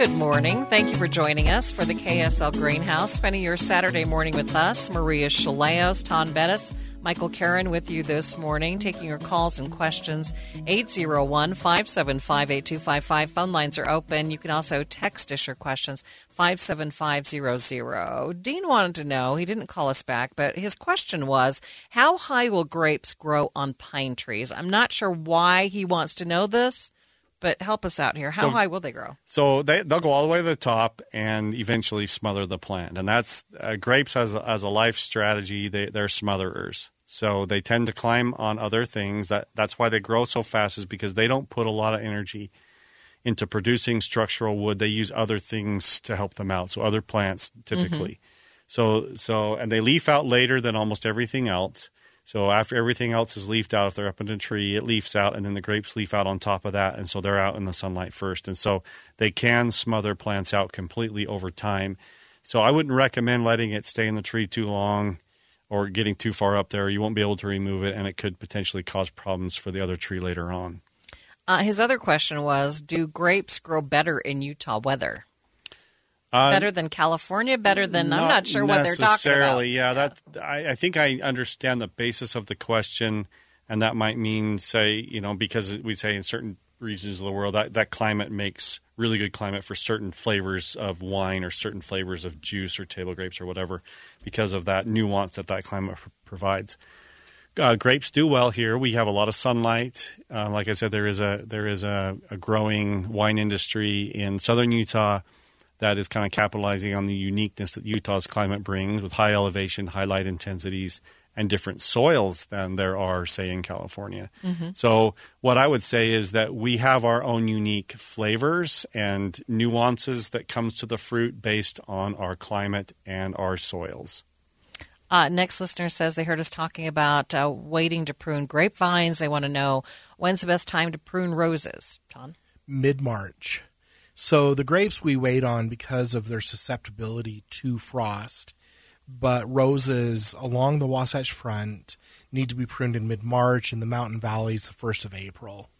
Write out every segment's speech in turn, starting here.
Good morning. Thank you for joining us for the KSL Greenhouse. Spending your Saturday morning with us, Maria Shilaos, Taun Beddes, Michael Caron with you this morning, taking your calls and questions. 801 575 8255. Phone lines are open. You can also text us your questions 57500. Dean wanted to know, he didn't call us back, but his question was How high will grapes grow on pine trees? I'm not sure why he wants to know this but help us out here. How so, high will they grow? So they they'll go all the way to the top and eventually smother the plant. And that's uh, grapes as a, as a life strategy. They they're smotherers. So they tend to climb on other things. That that's why they grow so fast is because they don't put a lot of energy into producing structural wood. They use other things to help them out. So other plants typically. Mm-hmm. So so and they leaf out later than almost everything else. So after everything else is leafed out, if they're up in a tree, it leaves out, and then the grapes leaf out on top of that, and so they're out in the sunlight first, and so they can smother plants out completely over time. So I wouldn't recommend letting it stay in the tree too long or getting too far up there. You won't be able to remove it, and it could potentially cause problems for the other tree later on. Uh, his other question was Do grapes grow better in Utah weather? Uh, better than California, better than I'm not sure what they're talking about. Yeah, that I, I think I understand the basis of the question, and that might mean say you know because we say in certain regions of the world that that climate makes really good climate for certain flavors of wine or certain flavors of juice or table grapes or whatever because of that nuance that that climate pr- provides. Uh, grapes do well here. We have a lot of sunlight. Uh, like I said, there is a there is a, a growing wine industry in southern Utah that is kind of capitalizing on the uniqueness that Utah's climate brings with high elevation, high light intensities, and different soils than there are, say, in California. Mm-hmm. So, what I would say is that we have our own unique flavors and nuances that comes to the fruit based on our climate and our soils. Uh, next listener says they heard us talking about uh, waiting to prune grapevines. They want to know when's the best time to prune roses. Taun? Mid March. So the grapes we wait on because of their susceptibility to frost, but roses along the Wasatch Front need to be pruned in mid March, and the mountain valleys the first of April.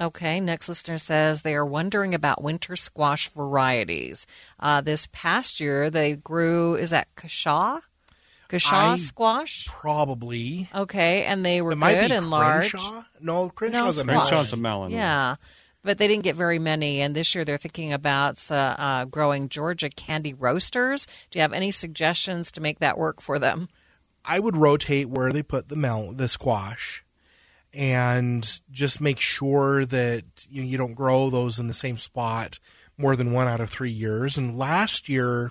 Okay, next listener says they are wondering about winter squash varieties. Uh, this past year, they grew, is that Cushaw? Cushaw squash? Probably. Okay, and they were it good and large. No, Crenshaw's no, a melon. Crenshaw's a melon. Yeah but they didn't get very many. And this year they're thinking about uh, uh, growing Georgia candy roasters. Do you have any suggestions to make that work for them? I would rotate where they put the mel- the squash, and just make sure that you, you don't grow those in the same spot more than one out of three years. And last year,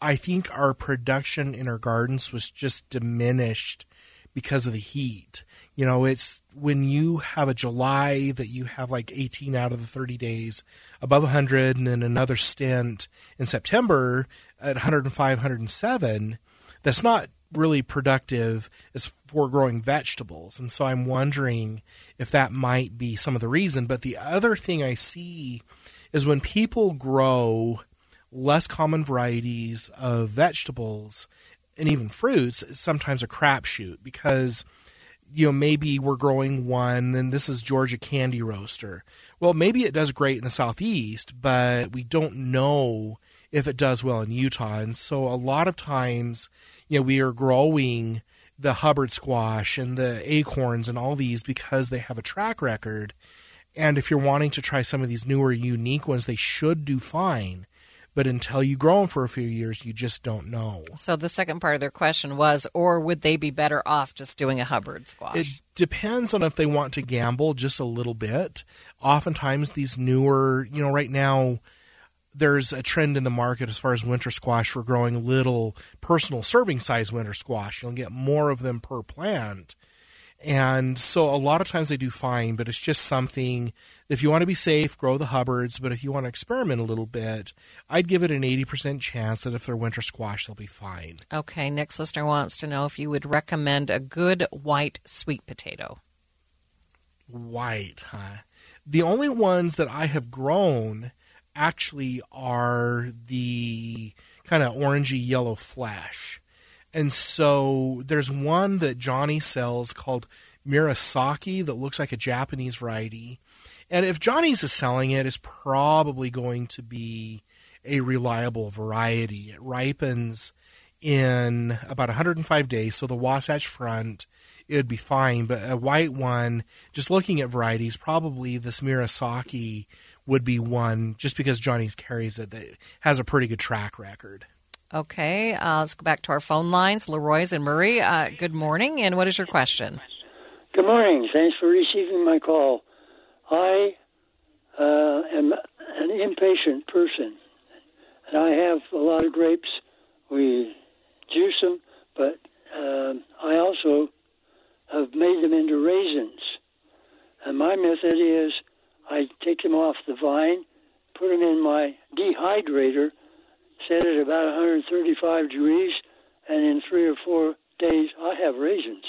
I think our production in our gardens was just diminished because of the heat you know, it's when you have a July that you have like 18 out of the 30 days above 100 and then another stint in September at 105, 107, that's not really productive as for growing vegetables. And so I'm wondering if that might be some of the reason. But the other thing I see is when people grow less common varieties of vegetables and even fruits, it's sometimes a crapshoot because – you know, maybe we're growing one, then this is Georgia Candy Roaster. Well, maybe it does great in the southeast, but we don't know if it does well in Utah. And so a lot of times, you know, we are growing the Hubbard squash and the acorns and all these because they have a track record. And if you're wanting to try some of these newer, unique ones, they should do fine but until you grow them for a few years, you just don't know. So the second part of their question was, or would they be better off just doing a Hubbard squash? It depends on if they want to gamble just a little bit. Oftentimes, these newer, you know, right now, there's a trend in the market as far as winter squash for growing little personal serving size winter squash. You'll get more of them per plant. And so a lot of times they do fine, but it's just something if you want to be safe, grow the Hubbards. But if you want to experiment a little bit, I'd give it an 80% chance that if they're winter squash, they'll be fine. Okay, next listener wants to know if you would recommend a good white sweet potato. White, huh? The only ones that I have grown actually are the kind of orangey yellow flesh. And so there's one that Johnny sells called Murasaki that looks like a Japanese variety. And if Johnny's is selling it, it's probably going to be a reliable variety. It ripens in about 105 days, so the Wasatch Front it would be fine. But a white one, just looking at varieties, probably this Murasaki would be one, just because Johnny's carries it that has a pretty good track record. Okay, uh, let's go back to our phone lines. Leroy's and Murray, uh, good morning. And what is your question? Good morning. Thanks for receiving my call. I uh, am an impatient person, and I have a lot of grapes. We juice them, but uh, I also have made them into raisins. And my method is I take them off the vine, put them in my dehydrator set it about 135 degrees, and in three or four days, I have raisins.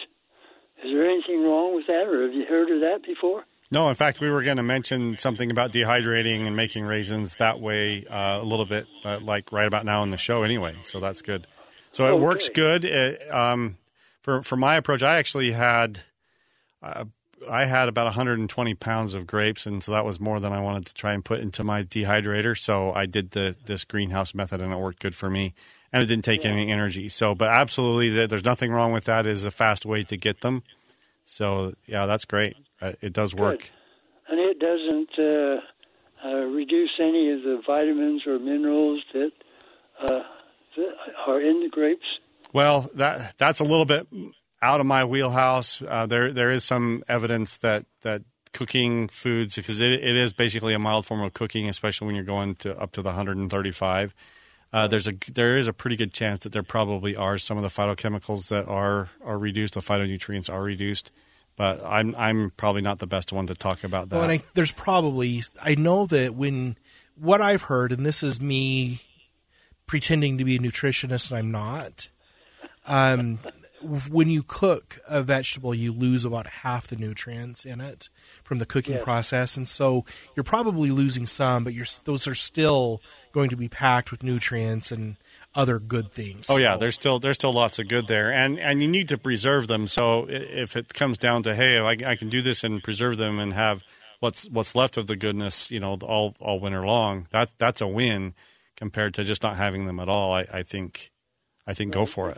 Is there anything wrong with that, or have you heard of that before? No, in fact, we were going to mention something about dehydrating and making raisins that way uh, a little bit, uh, like right about now in the show, anyway. So that's good. So it Okay. works good. It, um, for for my approach, I actually had uh, I had about 120 pounds of grapes, and so that was more than I wanted to try and put into my dehydrator. So I did the this greenhouse method, and it worked good for me, and it didn't take any energy. So, but absolutely, there's nothing wrong with that. It Is a fast way to get them. So yeah, that's great. Uh, it does work. And it doesn't uh, uh, reduce any of the vitamins or minerals that, uh, that are in the grapes. Well, that that's a little bit out of my wheelhouse. Uh, there there is some evidence that that cooking foods because it, it is basically a mild form of cooking, especially when you're going to up to the 135. Uh, there's a there is a pretty good chance that there probably are some of the phytochemicals that are are reduced. The phytonutrients are reduced, but I'm I'm probably not the best one to talk about that. Well, I, there's probably I know that when what I've heard, and this is me pretending to be a nutritionist, and I'm not. Um, when you cook a vegetable, you lose about half the nutrients in it from the cooking Yes. process, and so you're probably losing some, but you're those are still going to be packed with nutrients and other good things. Oh yeah, there's still there's still lots of good there, and and you need to preserve them. So if it comes down to hey, I, I can do this and preserve them and have what's what's left of the goodness, you know, all all winter long. That that's a win compared to just not having them at all. I, I think I think go for it.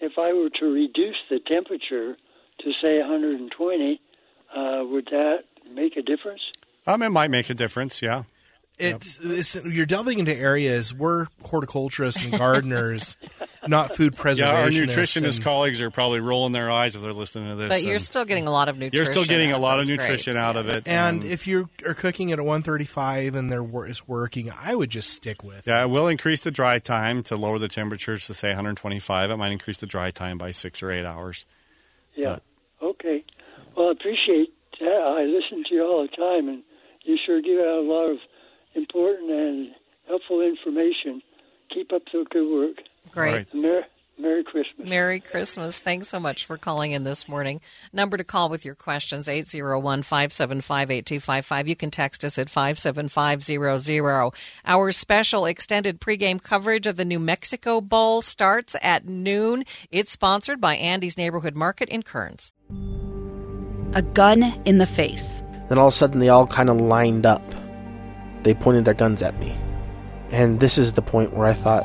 If I, were to reduce the temperature to say 120, uh, would that make a difference? Um, it might make a difference. Yeah. It's, it's you're delving into areas we're horticulturists and gardeners, not food preservationists. Yeah, our nutritionist and- colleagues are probably rolling their eyes if they're listening to this. But you're still getting a lot of nutrition. you're still getting a out lot of nutrition grapes. out of it. And if you are cooking at a 135 and there wor- is working, I would just stick with. Yeah, it will increase the dry time to lower the temperatures to say 125. It might increase the dry time by six or eight hours. Yeah. Okay. Well, I appreciate that. I listen to you all the time, and you sure give out a lot of important and helpful information. Keep up the good work. Great. Right. Merry, Merry Christmas. Merry Christmas. Thanks so much for calling in this morning. Number to call with your questions 801 575 8255. You can text us at 57500. Our special extended pregame coverage of the New Mexico Bowl starts at noon. It's sponsored by Andy's Neighborhood Market in Kearns. A gun in the face. Then all of a sudden, they all kind of lined up. They pointed their guns at me. And this is the point where I thought,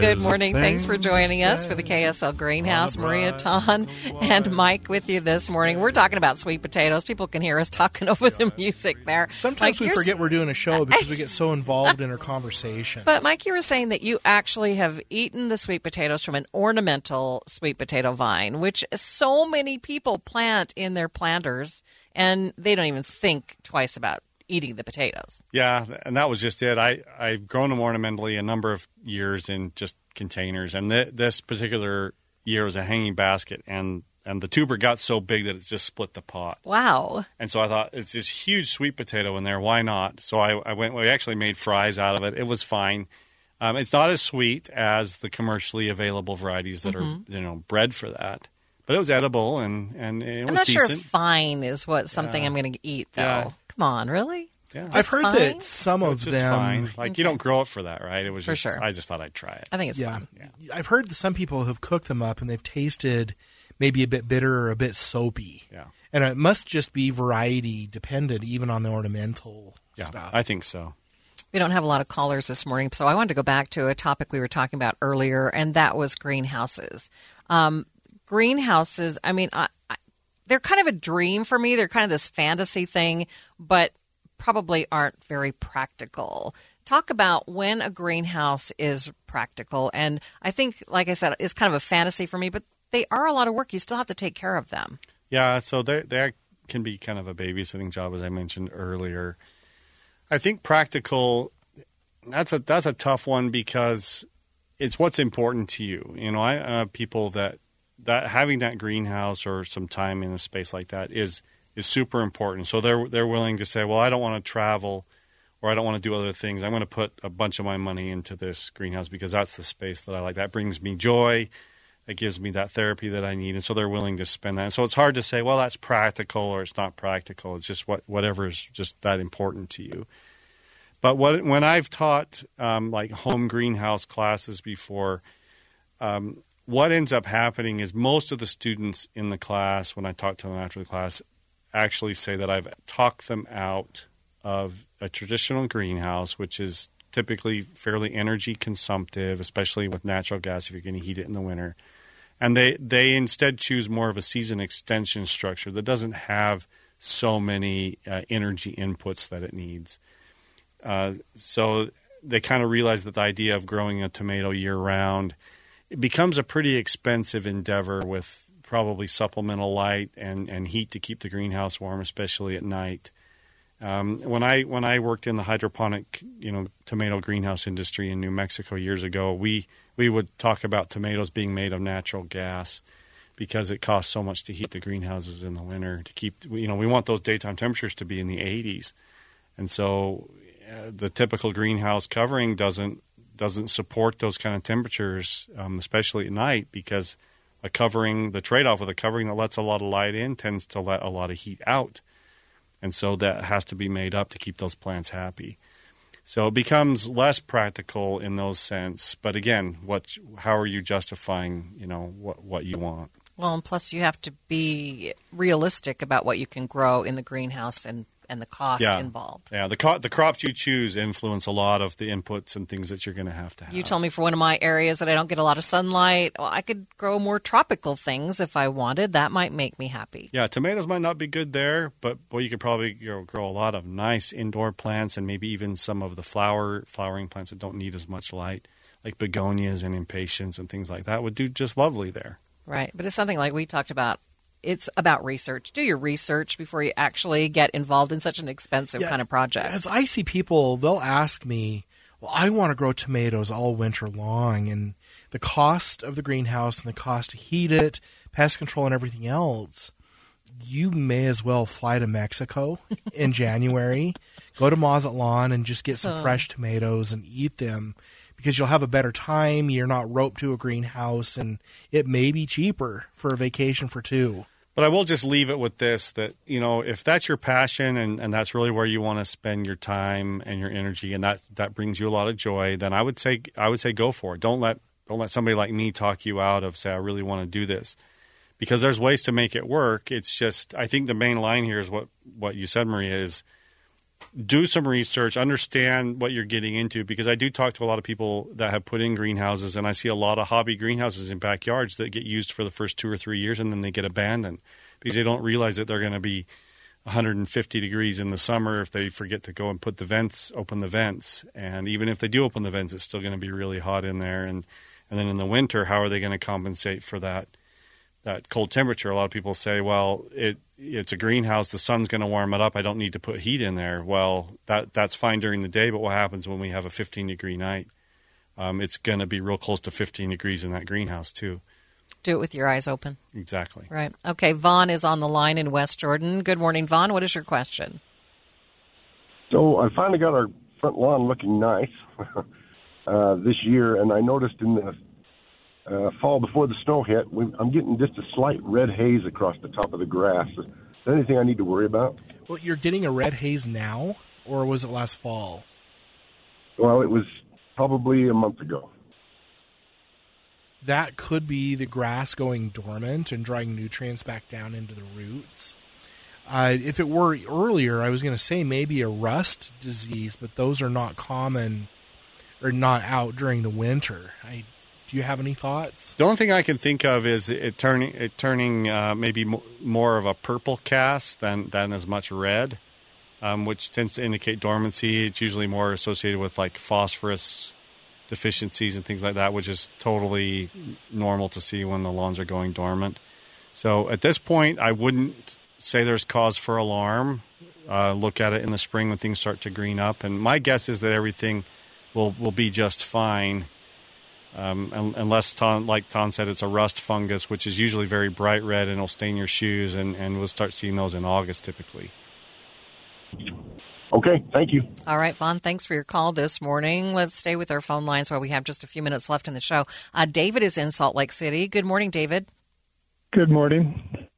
Good morning. Thanks for joining us for the KSL Greenhouse. Maria Taun and Mike with you this morning. We're talking about sweet potatoes. People can hear us talking over the music there. Sometimes Mike, we forget we're doing a show because we get so involved in our conversation. But Mike, you were saying that you actually have eaten the sweet potatoes from an ornamental sweet potato vine, which so many people plant in their planters, and they don't even think twice about eating the potatoes. Yeah, and that was just it. I I've grown them ornamentally a number of years in just containers, and th- this particular year was a hanging basket, and and the tuber got so big that it just split the pot. Wow. And so I thought it's this huge sweet potato in there. Why not? So I, I went. We actually made fries out of it. It was fine. Um, it's not as sweet as the commercially available varieties that Mm-hmm. are you know bred for that, but it was edible and and it I'm was not sure decent. if fine is what something I'm going to eat, though. Yeah. Come on, really? yeah, I've heard fine? that some of just them. fine. Like you don't grow it for that, right? It was For just, sure. I just thought I'd try it. I think it's Yeah. fine. I've heard that some people have cooked them up and they've tasted maybe a bit bitter or a bit soapy. Yeah. And it must just be variety dependent, even on the ornamental Yeah, stuff. I think so. We don't have a lot of callers this morning, so I wanted to go back to a topic we were talking about earlier, and that was greenhouses. Um, greenhouses, I mean, I, I, they're kind of a dream for me. They're kind of this fantasy thing, but probably aren't very practical. Talk about when a greenhouse is practical, and I think, like I said, it's kind of a fantasy for me, but they are a lot of work. You still have to take care of them. Yeah, so there there can be kind of a babysitting job, as I mentioned earlier. I think practical. That's a that's a tough one because it's what's important to you. You know, I, I have people that that having that greenhouse or some time in a space like that is is super important. So they're they're willing to say, well, I don't want to travel or I don't want to do other things. I'm going to put a bunch of my money into this greenhouse because that's the space that I like. That brings me joy. It gives me that therapy that I need, and so they're willing to spend that. And So it's hard to say, well, that's practical or it's not practical. It's just what whatever is just that important to you. But what when I've taught um, like home greenhouse classes before, um, what ends up happening is most of the students in the class, when I talk to them after the class, actually say that I've talked them out of a traditional greenhouse, which is typically fairly energy consumptive, especially with natural gas if you're going to heat it in the winter. And they, they instead choose more of a season extension structure that doesn't have so many uh, energy inputs that it needs. Uh, so they kind of realize that the idea of growing a tomato year round it becomes a pretty expensive endeavor with probably supplemental light and, and heat to keep the greenhouse warm, especially at night. Um, when I when I worked in the hydroponic, you know, tomato greenhouse industry in New Mexico years ago, we we would talk about tomatoes being made of natural gas because it costs so much to heat the greenhouses in the winter to keep you know we want those daytime temperatures to be in the 80s, and so uh, the typical greenhouse covering doesn't doesn't support those kind of temperatures, um, especially at night, because a covering the trade off with a covering that lets a lot of light in tends to let a lot of heat out and so that has to be made up to keep those plants happy. So it becomes less practical in those sense. But again, what how are you justifying, you know, what what you want? Well, and plus you have to be realistic about what you can grow in the greenhouse and, and the cost Yeah. involved. Yeah, the co- the crops you choose influence a lot of the inputs and things that you're going to have to have. You told me for one of my areas that I don't get a lot of sunlight. Well, I could grow more tropical things if I wanted. That might make me happy. Yeah, tomatoes might not be good there, but boy, you could probably you know, grow a lot of nice indoor plants and maybe even some of the flower flowering plants that don't need as much light, like begonias and impatiens and things like that would do just lovely there. Right. But it's something like we talked about. It's about research. Do your research before you actually get involved in such an expensive Yeah, kind of project. As I see people, they'll ask me, "Well, I want to grow tomatoes all winter long, and the cost of the greenhouse and the cost to heat it, pest control, and everything else." You may as well fly to Mexico in January, go to Mazatlan, and just get some fresh tomatoes and eat them because you'll have a better time. You're not roped to a greenhouse, and it may be cheaper for a vacation for two. But I will just leave it with this that, you know, if that's your passion and, and that's really where you want to spend your time and your energy and that that brings you a lot of joy, then I would say I would say go for it. Don't let don't let somebody like me talk you out of say I really want to do this. Because there's ways to make it work. It's just I think the main line here is what what you said, Maria, is do some research, understand what you're getting into. Because I do talk to a lot of people that have put in greenhouses, and I see a lot of hobby greenhouses in backyards that get used for the first two or three years and then they get abandoned because they don't realize that they're going to be 150 degrees in the summer if they forget to go and put the vents, open the vents. And even if they do open the vents, it's still going to be really hot in there. And, and then in the winter, how are they going to compensate for that? That cold temperature. A lot of people say, "Well, it it's a greenhouse. The sun's going to warm it up. I don't need to put heat in there." Well, that that's fine during the day, but what happens when we have a 15 degree night? Um, it's going to be real close to 15 degrees in that greenhouse too. Do it with your eyes open. Exactly. Right. Okay. Vaughn is on the line in West Jordan. Good morning, Vaughn. What is your question? So I finally got our front lawn looking nice uh, this year, and I noticed in the uh, fall before the snow hit, we, I'm getting just a slight red haze across the top of the grass. Is there anything I need to worry about? Well, you're getting a red haze now, or was it last fall? Well, it was probably a month ago. That could be the grass going dormant and drawing nutrients back down into the roots. Uh, if it were earlier, I was going to say maybe a rust disease, but those are not common or not out during the winter. I, do you have any thoughts? The only thing I can think of is it turning it turning uh, maybe more of a purple cast than than as much red, um, which tends to indicate dormancy. It's usually more associated with like phosphorus deficiencies and things like that, which is totally normal to see when the lawns are going dormant. So at this point, I wouldn't say there's cause for alarm. Uh, look at it in the spring when things start to green up, and my guess is that everything will will be just fine. Um, unless, Tom, like Tom said, it's a rust fungus, which is usually very bright red and will stain your shoes, and, and we'll start seeing those in August typically. Okay, thank you. All right, Vaughn, thanks for your call this morning. Let's stay with our phone lines while we have just a few minutes left in the show. Uh, David is in Salt Lake City. Good morning, David. Good morning.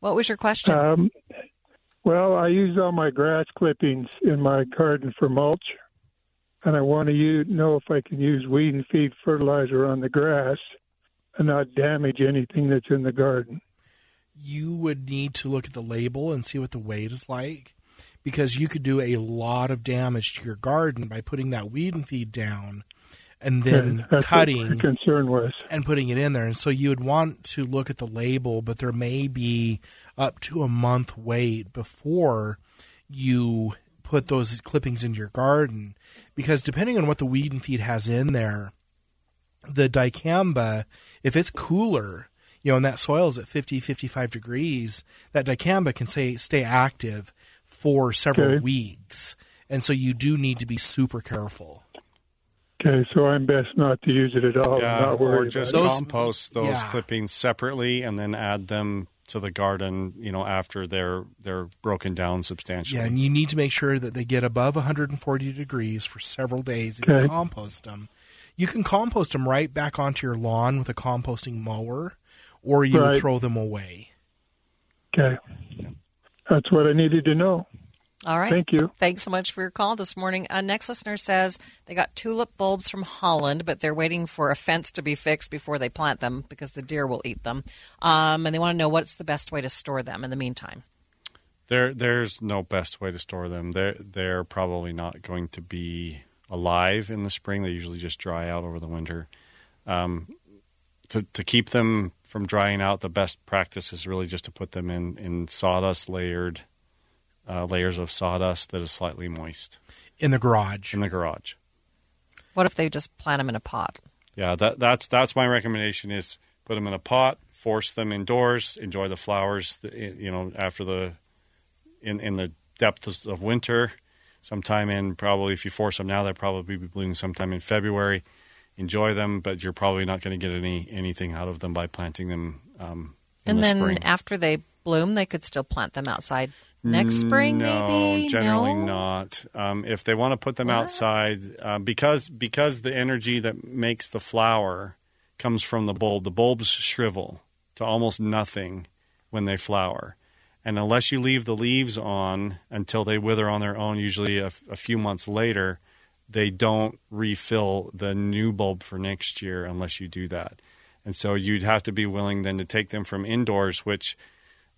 What was your question? Um, well, I use all my grass clippings in my garden for mulch, and I want to use, know if I can use weed and feed fertilizer on the grass and not damage anything that's in the garden. You would need to look at the label and see what the weight is like because you could do a lot of damage to your garden by putting that weed and feed down and then That's cutting concern was. and putting it in there. And so you would want to look at the label, but there may be up to a month wait before you put those clippings into your garden because depending on what the weed and feed has in there, the dicamba, if it's cooler, you know, and that soil is at 50, 55 degrees, that dicamba can say stay active for several Okay. weeks. And so you do need to be super careful. Okay, so I'm best not to use it at all. Yeah, not or just about Those- compost those yeah. clippings separately and then add them to the garden. You know, after they're they're broken down substantially. Yeah, and you need to make sure that they get above 140 degrees for several days if you Okay. compost them. You can compost them right back onto your lawn with a composting mower, or you Right. throw them away. Okay. That's what I needed to know. All right. Thank you. Thanks so much for your call this morning. A next listener says they got tulip bulbs from Holland, but they're waiting for a fence to be fixed before they plant them because the deer will eat them. Um, and they want to know what's the best way to store them in the meantime. There, there's no best way to store them. They're they're probably not going to be alive in the spring. They usually just dry out over the winter. Um, to to keep them from drying out, the best practice is really just to put them in in sawdust layered uh, layers of sawdust that is slightly moist In the garage. in the garage. What if they just plant them in a pot? Yeah, that that's that's my recommendation is put them in a pot, force them indoors, enjoy the flowers. You know, after the in in the depths of winter, sometime in probably if you force them now, they'll probably be blooming sometime in February. Enjoy them, but you're probably not going to get any anything out of them by planting them um, in and the then spring. after they bloom, they could still plant them outside next spring, no, maybe? generally No? not. Um, if they want to put them outside, uh, because because the energy that makes the flower comes from the bulb, the bulbs shrivel to almost nothing when they flower. And unless you leave the leaves on until they wither on their own, usually a, a few months later, they don't refill the new bulb for next year unless you do that. And so you'd have to be willing then to take them from indoors, which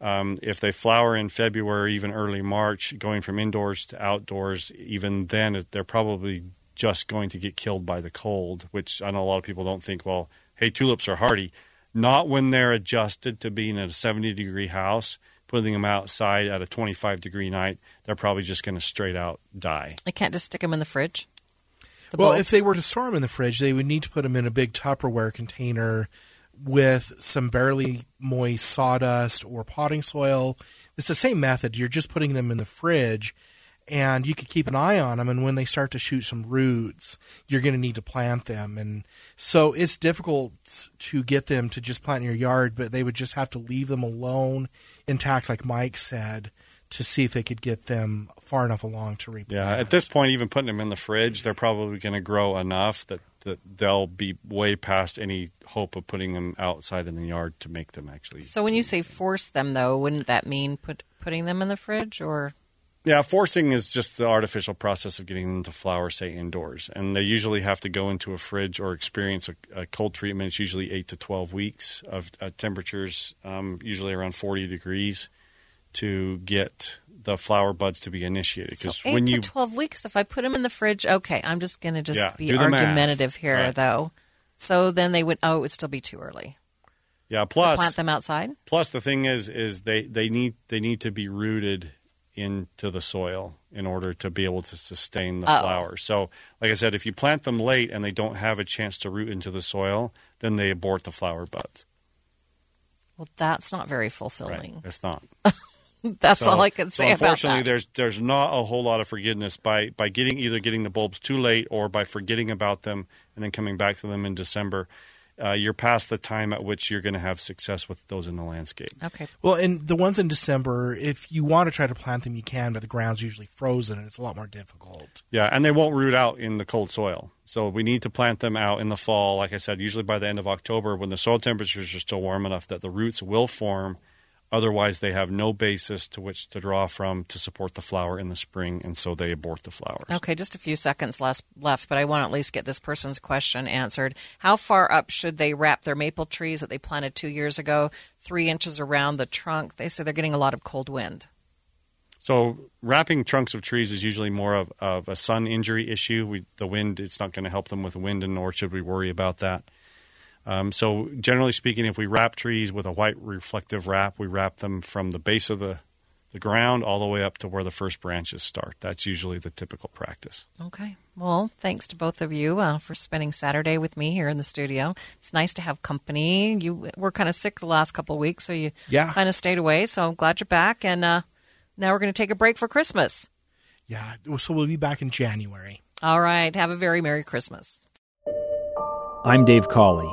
um, if they flower in February, even early March, going from indoors to outdoors, even then they're probably just going to get killed by the cold, which I know a lot of people don't think, well, hey, tulips are hardy. Not when they're adjusted to being in a 70 degree house putting them outside at a 25 degree night, they're probably just going to straight out die. I can't just stick them in the fridge. The well, bulbs? if they were to store them in the fridge, they would need to put them in a big Tupperware container with some barely moist sawdust or potting soil. It's the same method. You're just putting them in the fridge and you could keep an eye on them and when they start to shoot some roots you're going to need to plant them and so it's difficult to get them to just plant in your yard but they would just have to leave them alone intact like mike said to see if they could get them far enough along to replant. Yeah, at this point, even putting them in the fridge, they're probably going to grow enough that, that they'll be way past any hope of putting them outside in the yard to make them actually. So when you say force them, though, wouldn't that mean put putting them in the fridge or? Yeah, forcing is just the artificial process of getting them to flower, say, indoors. And they usually have to go into a fridge or experience a, a cold treatment. It's usually 8 to 12 weeks of uh, temperatures, um, usually around 40 degrees, to get the flower buds to be initiated. So Because eight when to you. twelve weeks. If I put them in the fridge, okay, I'm just going to just Yeah, be the math. argumentative here, Right. though. So then they would. Oh, it would still be too early. Yeah, plus. plant them outside. Plus, the thing is, is they, they need they need to be rooted into the soil in order to be able to sustain the Oh. flowers. So, like I said, if you plant them late and they don't have a chance to root into the soil, then they abort the flower buds. Well, that's not very Right? fulfilling. That's not. That's So- all I can so say about unfortunately, that. there's there's not a whole lot of forgiveness by by getting either getting the bulbs too late or by forgetting about them and then coming back to them in December. Uh, you're past the time at which you're going to have success with those in the landscape. Okay. Well, and the ones in December, if you want to try to plant them, you can, but the ground's usually frozen and it's a lot more difficult. Yeah, and they won't root out in the cold soil. So we need to plant them out in the fall, like I said, usually by the end of October when the soil temperatures are still warm enough that the roots will form. Otherwise, they have no basis to which to draw from to support the flower in the spring, and so they abort the flowers. Okay, just a few seconds less left, but I want to at least get this person's question answered. How far up should they wrap their maple trees that they planted two years ago? Three inches around the trunk. They say they're getting a lot of cold wind. So wrapping trunks of trees is usually more of, of a sun injury issue. We, the wind, it's not going to help them with wind, and nor should we worry about that. Um, so generally speaking, if we wrap trees with a white reflective wrap, we wrap them from the base of the, the ground all the way up to where the first branches start. That's usually the typical practice. Okay. Well, thanks to both of you uh, for spending Saturday with me here in the studio. It's nice to have company. You were kind of sick the last couple of weeks, so you Yeah. kind of stayed away. So I'm glad you're back. And uh, now we're going to take a break for Christmas. Yeah, so we'll be back in January. All right. Have a very Merry Christmas. I'm Dave Cawley,